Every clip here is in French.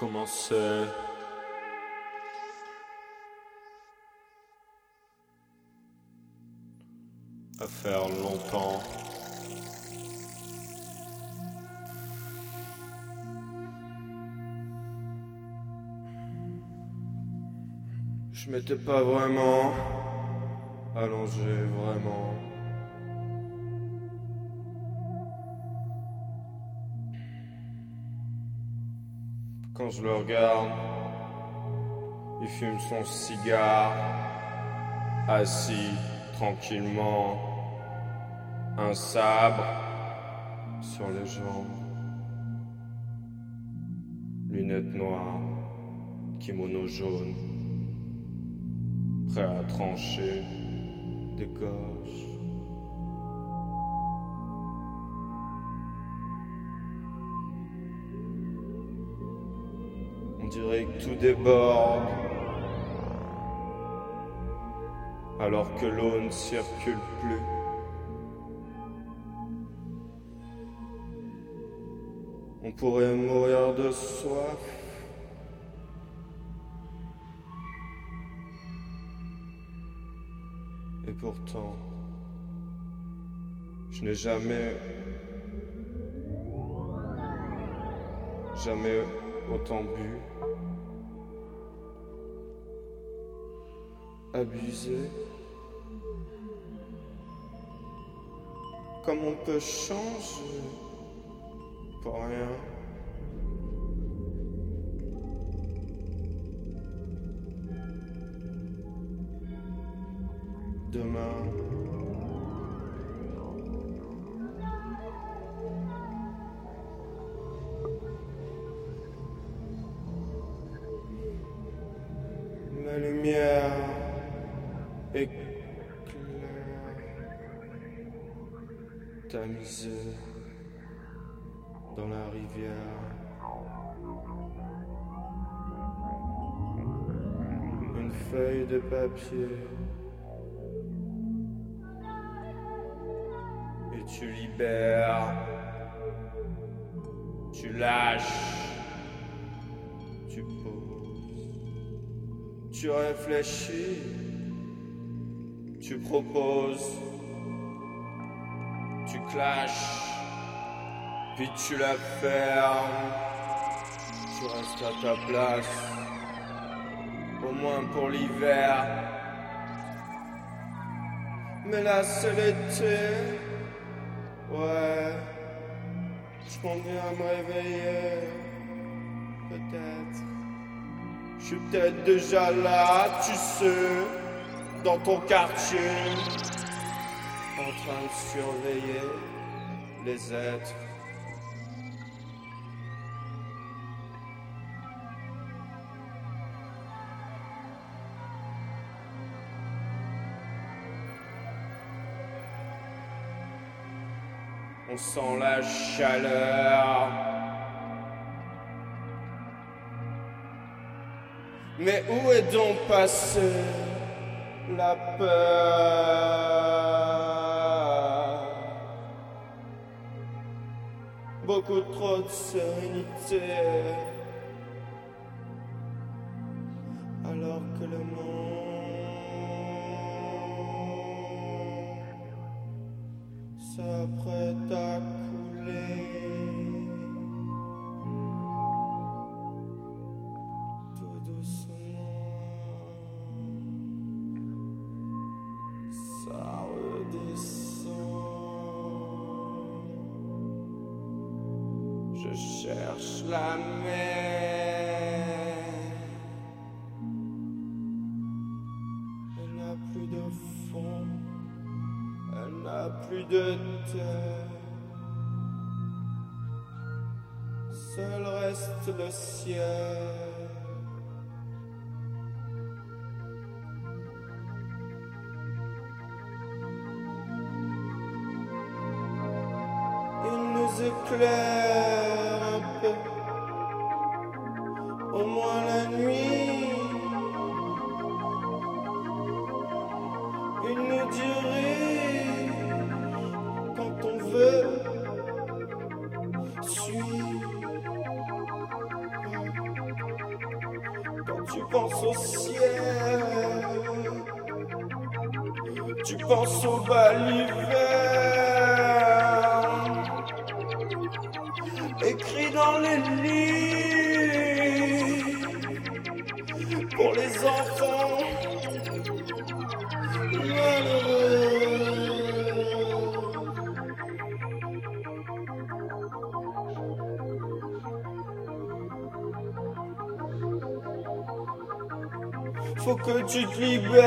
Ça commençait à faire longtemps. Je m'étais pas vraiment allongé, vraiment. Quand je le regarde, il fume son cigare, assis tranquillement, un sabre sur les jambes, lunettes noires, kimono jaune, prêt à trancher des gorges. Dirait que tout déborde. Alors que l'eau ne circule plus. On pourrait mourir de soif. Et pourtant, je n'ai jamais, jamais autant bu, abusé. Comme on peut changer pour rien. Et tu libères. Tu lâches. Tu poses. Tu réfléchis. Tu proposes. Tu clashes. Puis tu la fermes. Tu restes à ta place. Au moins pour l'hiver. Mais là c'est l'été. Ouais. Je compte bien me réveiller. Peut-être. Je suis peut-être déjà là, tu sais. Dans ton quartier. En train de surveiller les êtres. Sent la chaleur. Mais où est donc passée la peur? Beaucoup trop de sérénité. Alors que le monde s'apprête à enfants. Faut que tu te libères.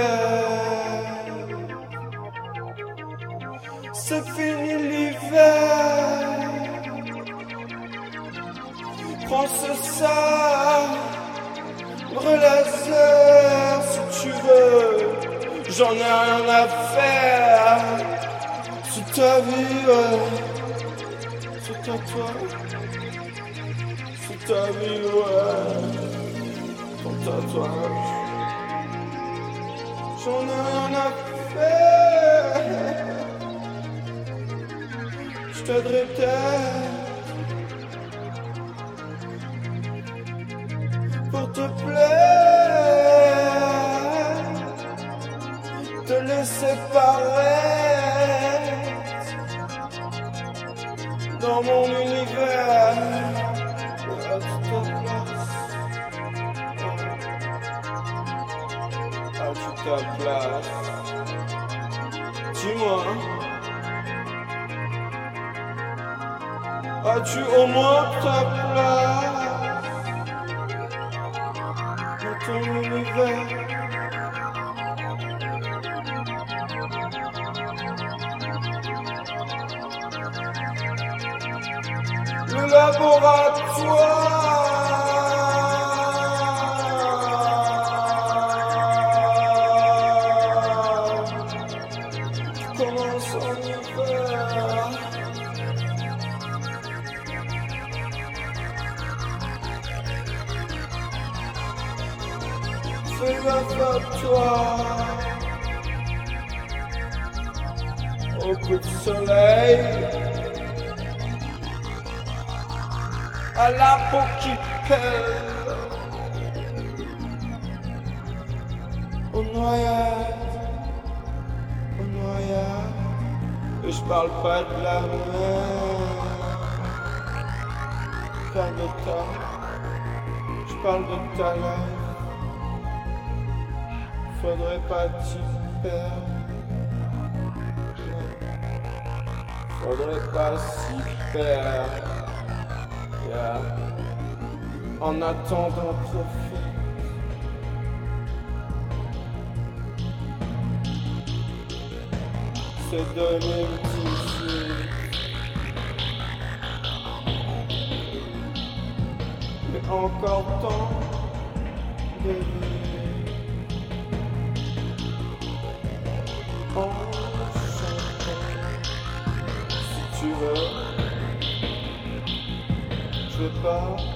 C'est fini l'hiver. Prends ce sabre J'en ai rien à faire. Sous ta vie, ouais. Sous ta toile. Sous ta vie, ouais. Ton tatouage. J'en ai rien à faire. Je t'aiderai peut-être pour te plaire, As-tu au moins Toi. Au coup de soleil. À la peau qui pèle. Au noyade. Au noyade. Et je parle pas de la mer de ta Je parle de ta life faudrait pas t'y perdre. Faudrait pas s'y perdre. En attendant, profite. C'est une petite Mais encore temps de. Je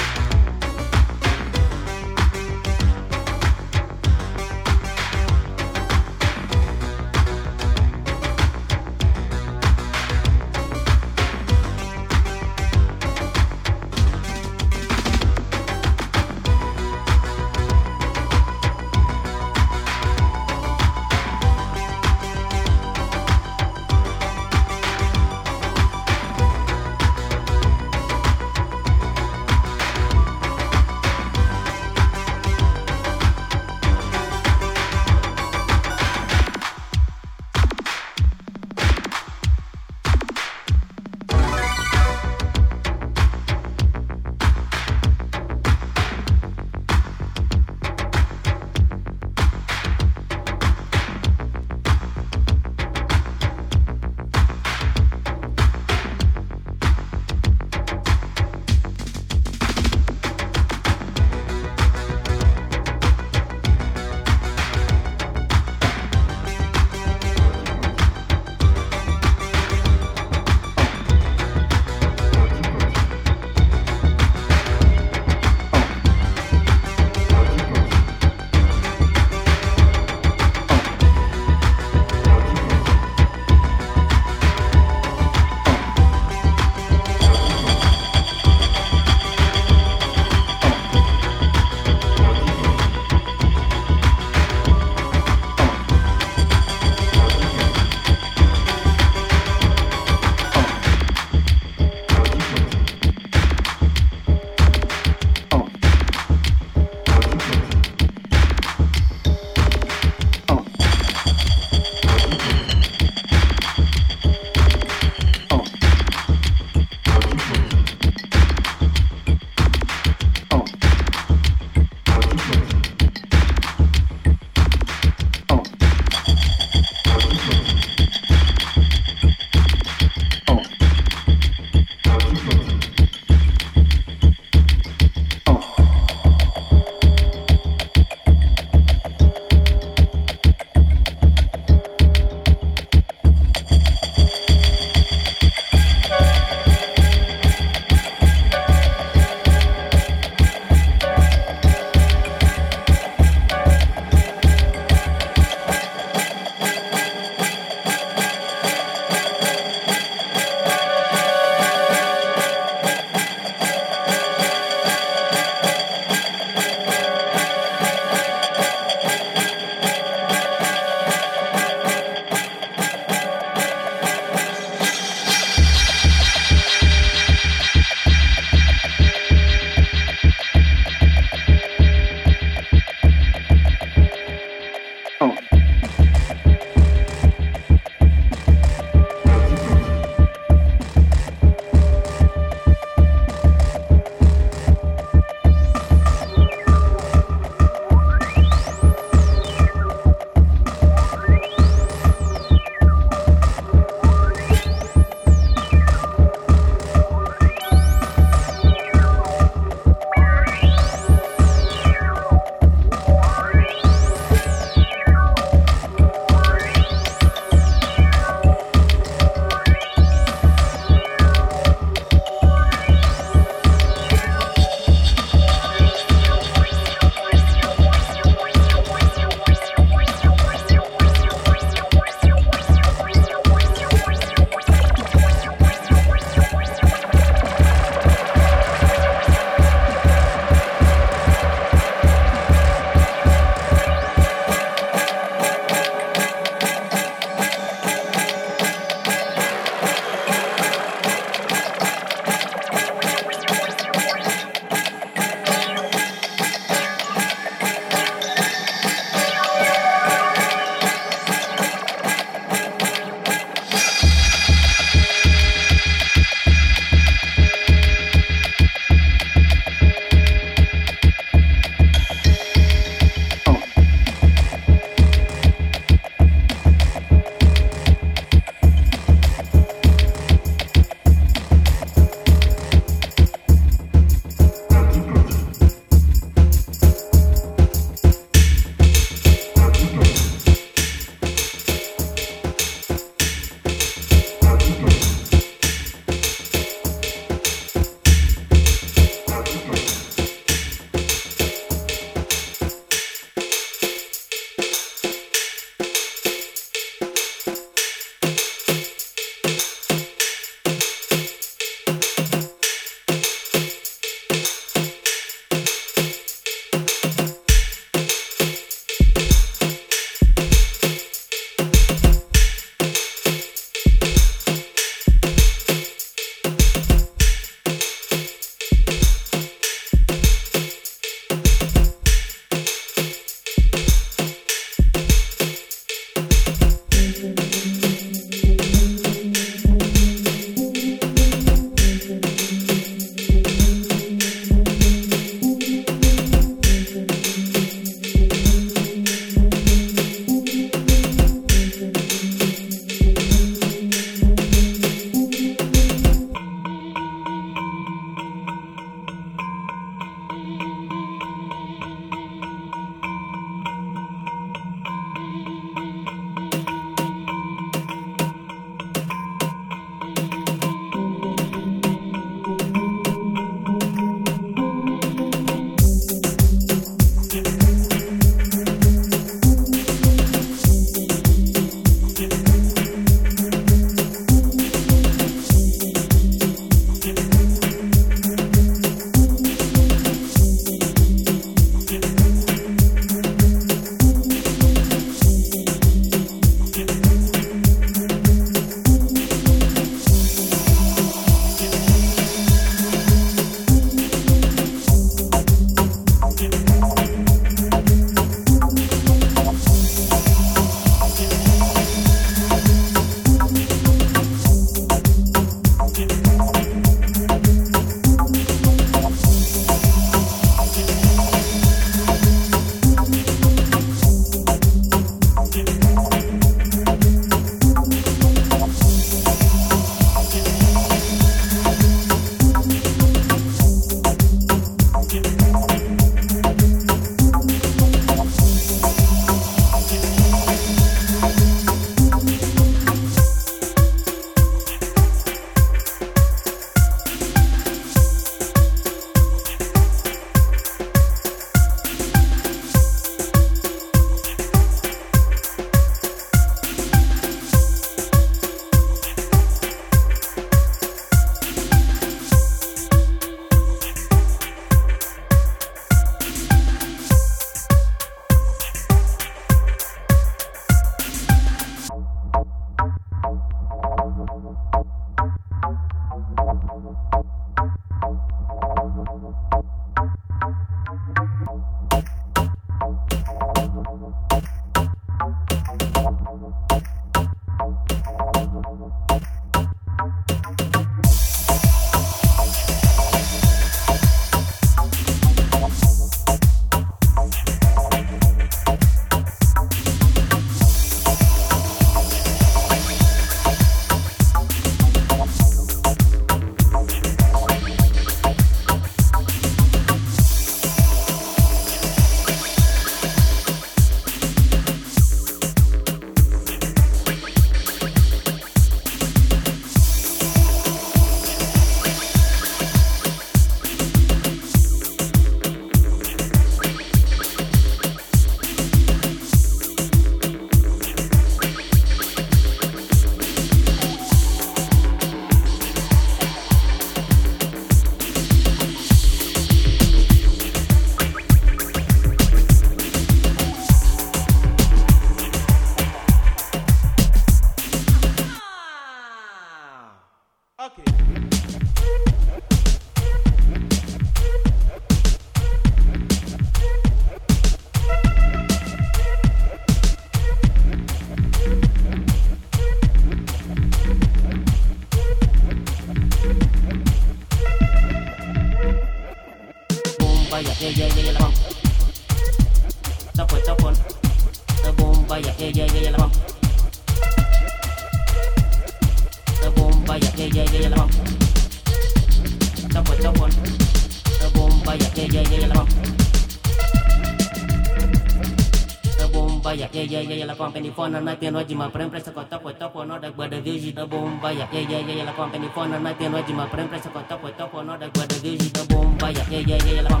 phone and I what you my prem press a got up with top or not a but the vision the by yeah yeah yeah la company phone and I what you my prem press a got up with top or not a but the vision the by yeah yeah yeah la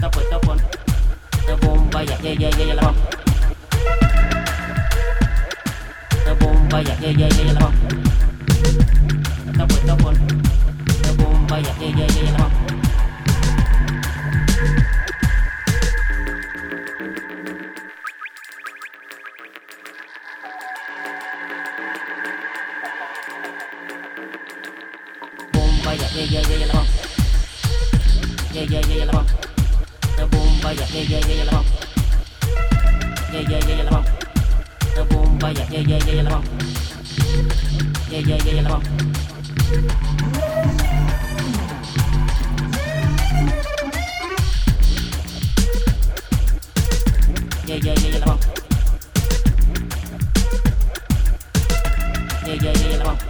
top with top on the bomb by yeah yeah yeah la vaya, yeah, yeah, yeah, la vamos. Yeah, yeah, yeah, la vamos. La boom vaya, yeah, yeah, yeah, la vamos. Yeah, yeah, yeah, la vamos. yeah, yeah, yeah, yeah, la bomba. Yeah, yeah, yeah, yeah, la bomba.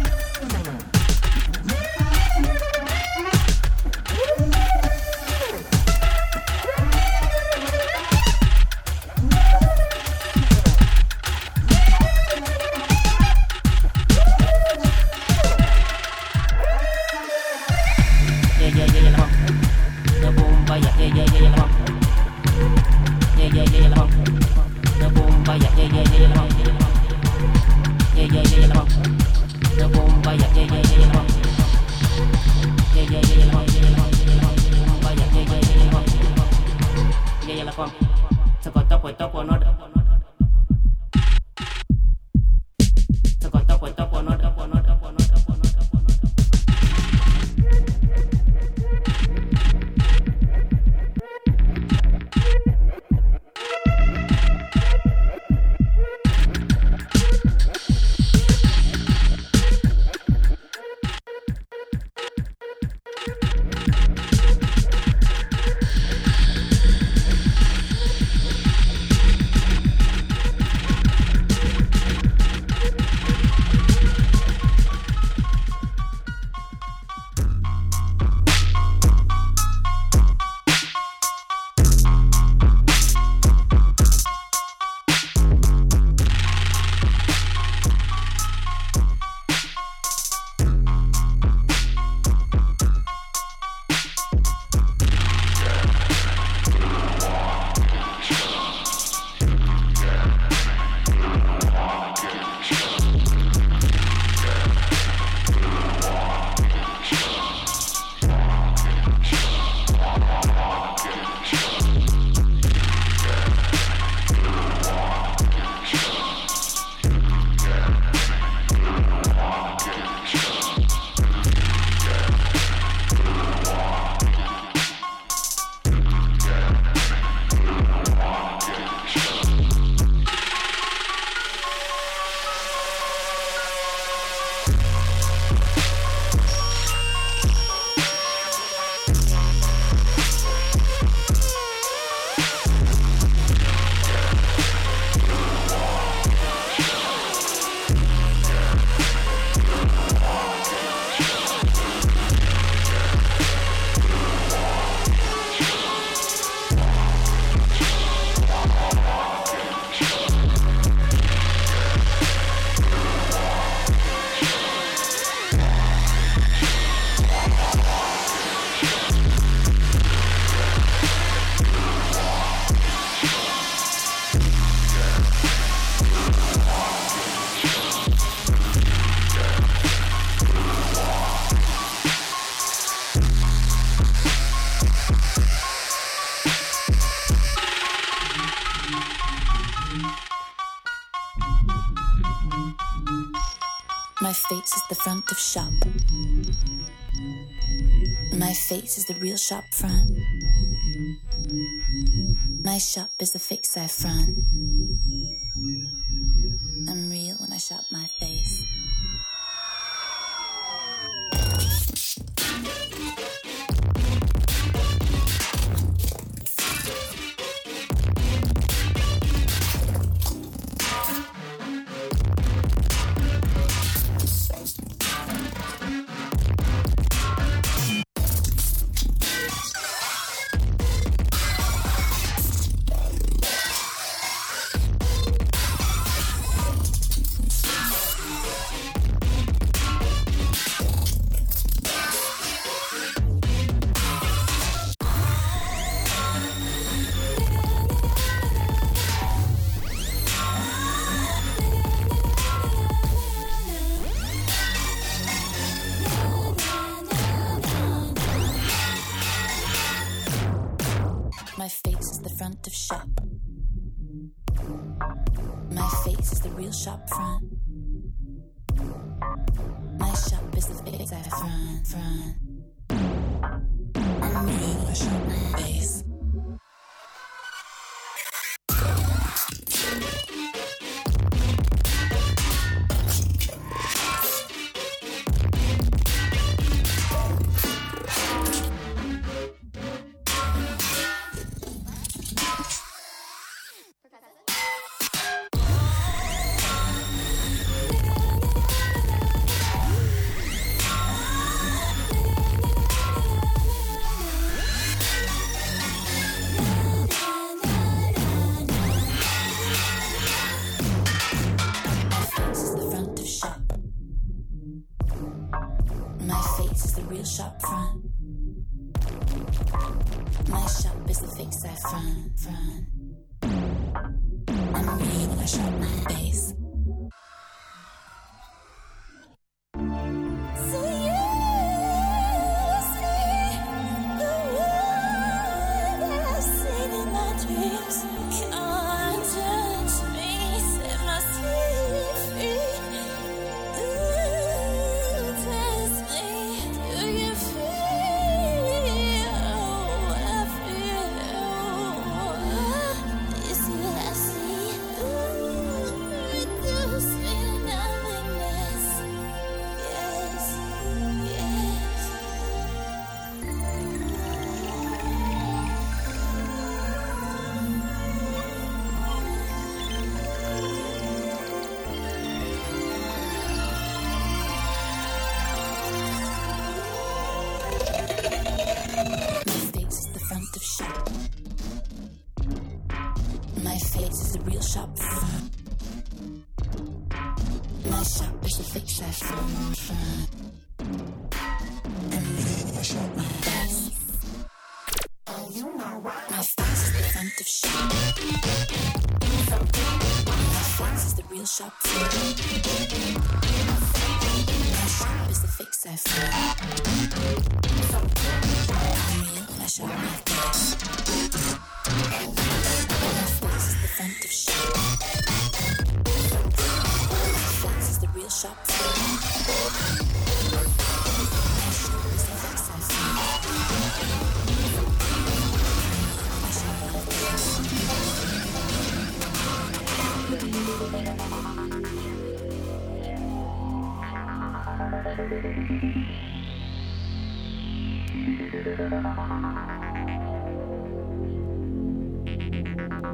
My face is the front of shop. My face is the real shop front. My shop is the face I front. front. My shop is a fix I front, front. I'm reading my shop, my base.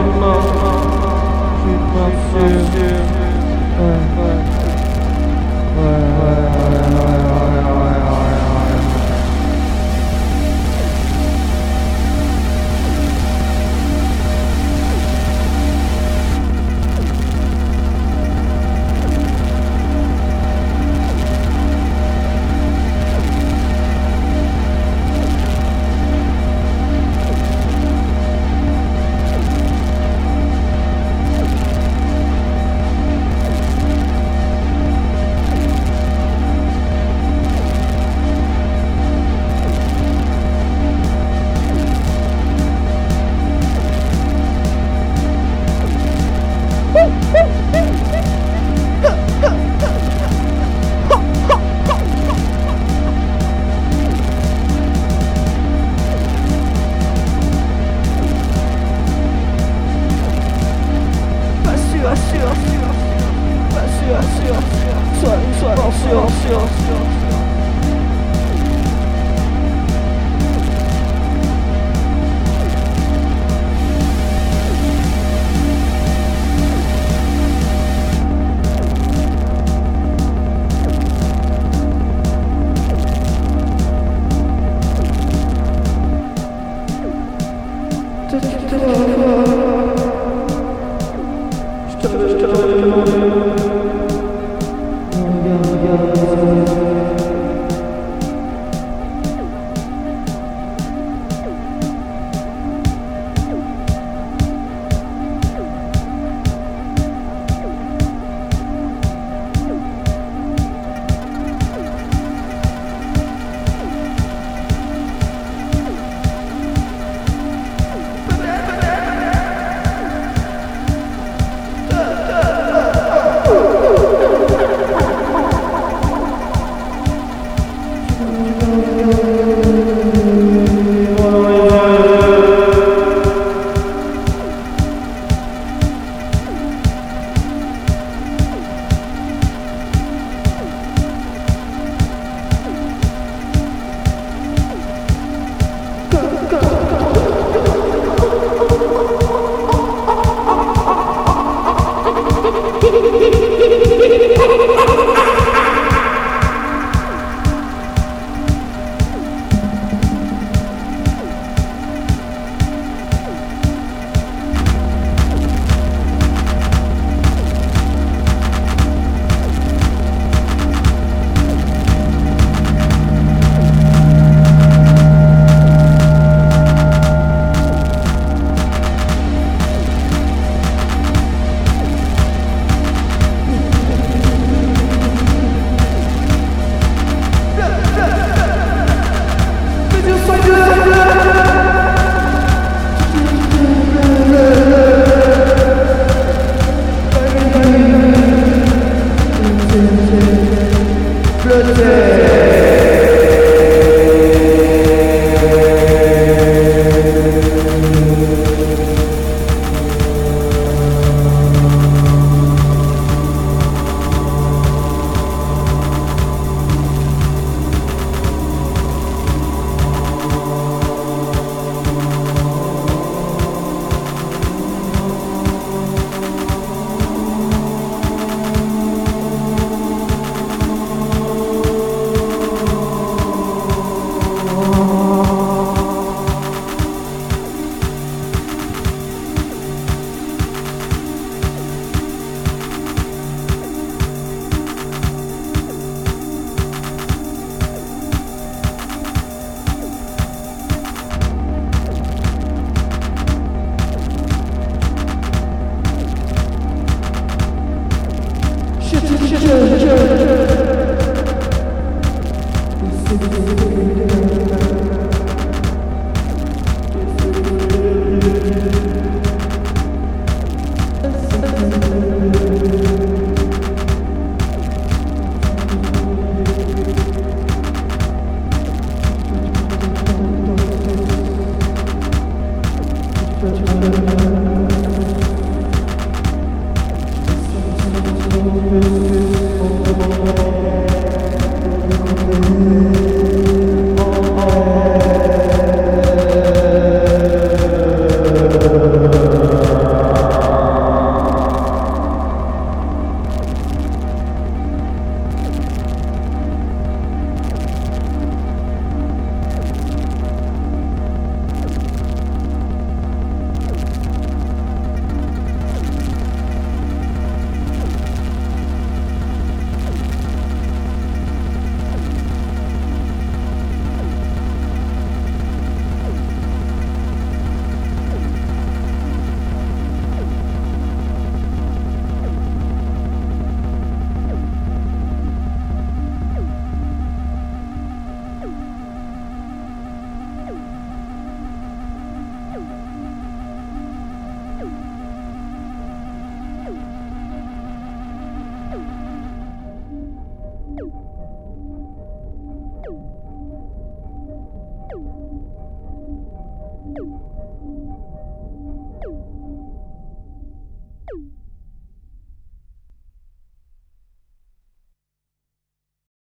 Keep my pas